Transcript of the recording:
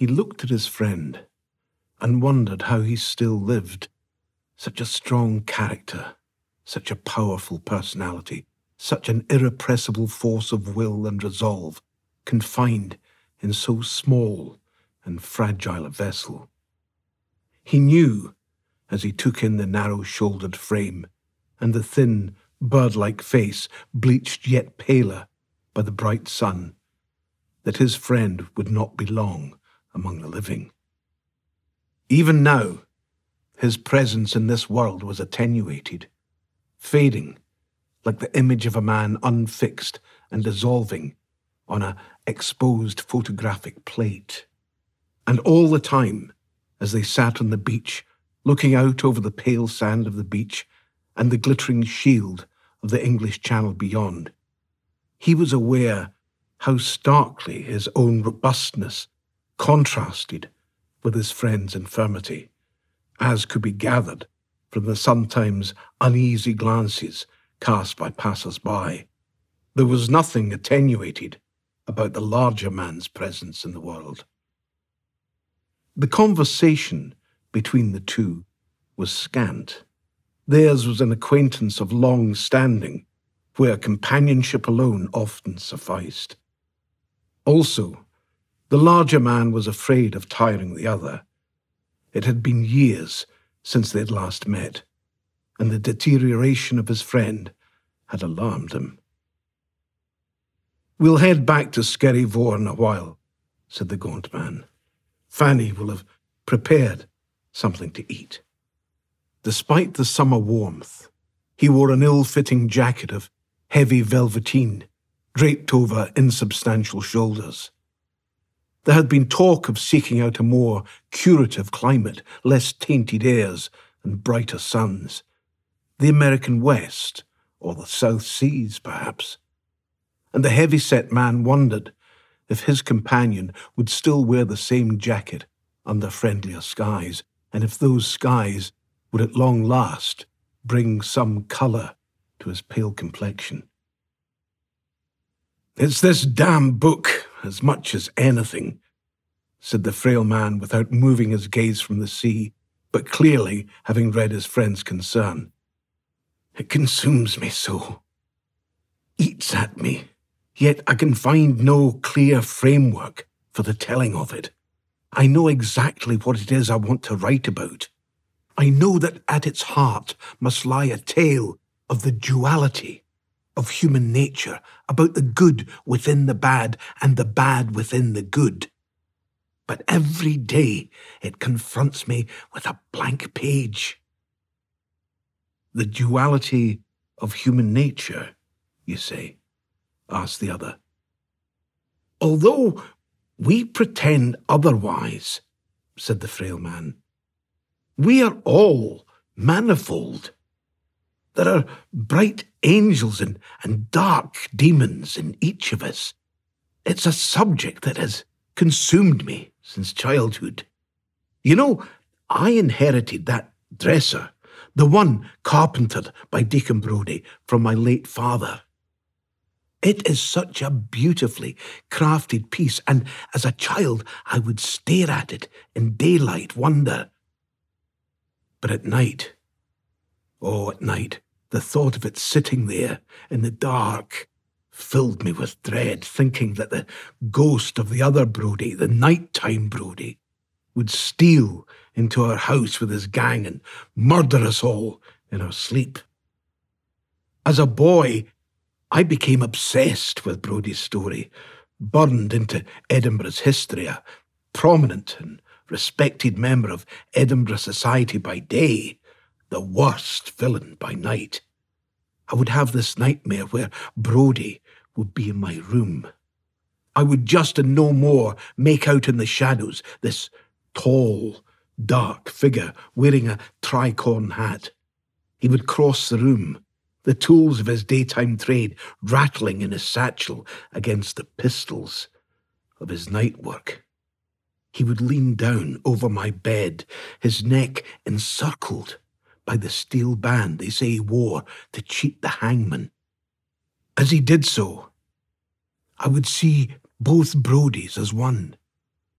He looked at his friend and wondered how he still lived. Such a strong character, such a powerful personality, such an irrepressible force of will and resolve, confined in so small and fragile a vessel. He knew, as he took in the narrow shouldered frame and the thin, bird like face, bleached yet paler by the bright sun, that his friend would not be long among the living. Even now, his presence in this world was attenuated, fading like the image of a man unfixed and dissolving on a exposed photographic plate. And all the time, as they sat on the beach, looking out over the pale sand of the beach and the glittering shield of the English Channel beyond, he was aware how starkly his own robustness contrasted with his friend's infirmity, as could be gathered from the sometimes uneasy glances cast by passers by. There was nothing attenuated about the larger man's presence in the world. The conversation between the two was scant. Theirs was an acquaintance of long standing, where companionship alone often sufficed. Also, the larger man was afraid of tiring the other. It had been years since they had last met, and the deterioration of his friend had alarmed him. We'll head back to Skerryvore in a while, said the gaunt man. Fanny will have prepared something to eat. Despite the summer warmth, he wore an ill fitting jacket of heavy velveteen draped over insubstantial shoulders. There had been talk of seeking out a more curative climate, less tainted airs and brighter suns. The American West, or the South Seas, perhaps. And the heavy-set man wondered if his companion would still wear the same jacket under friendlier skies, and if those skies would at long last bring some colour to his pale complexion. It's this damn book, as much as anything, said the frail man without moving his gaze from the sea, but clearly having read his friend's concern. It consumes me so, eats at me, yet I can find no clear framework for the telling of it. I know exactly what it is I want to write about. I know that at its heart must lie a tale of the duality of human nature, about the good within the bad and the bad within the good. But every day it confronts me with a blank page. The duality of human nature, you say? asked the other. Although we pretend otherwise, said the frail man, we are all manifold. There are bright angels and, and dark demons in each of us. It's a subject that has consumed me since childhood. You know, I inherited that dresser, the one carpentered by Deacon Brodie from my late father. It is such a beautifully crafted piece, and as a child I would stare at it in daylight wonder. But at night, Oh, at night, the thought of it sitting there in the dark filled me with dread, thinking that the ghost of the other Brodie, the nighttime Brodie, would steal into our house with his gang and murder us all in our sleep. As a boy, I became obsessed with Brodie's story, burned into Edinburgh's history, a prominent and respected member of Edinburgh society by day, the worst villain by night. I would have this nightmare where Brodie would be in my room. I would just and no more make out in the shadows this tall, dark figure wearing a tricorn hat. He would cross the room, the tools of his daytime trade rattling in his satchel against the pistols of his night work. He would lean down over my bed, his neck encircled by the steel band they say he wore to cheat the hangman. As he did so, I would see both Brodies as one,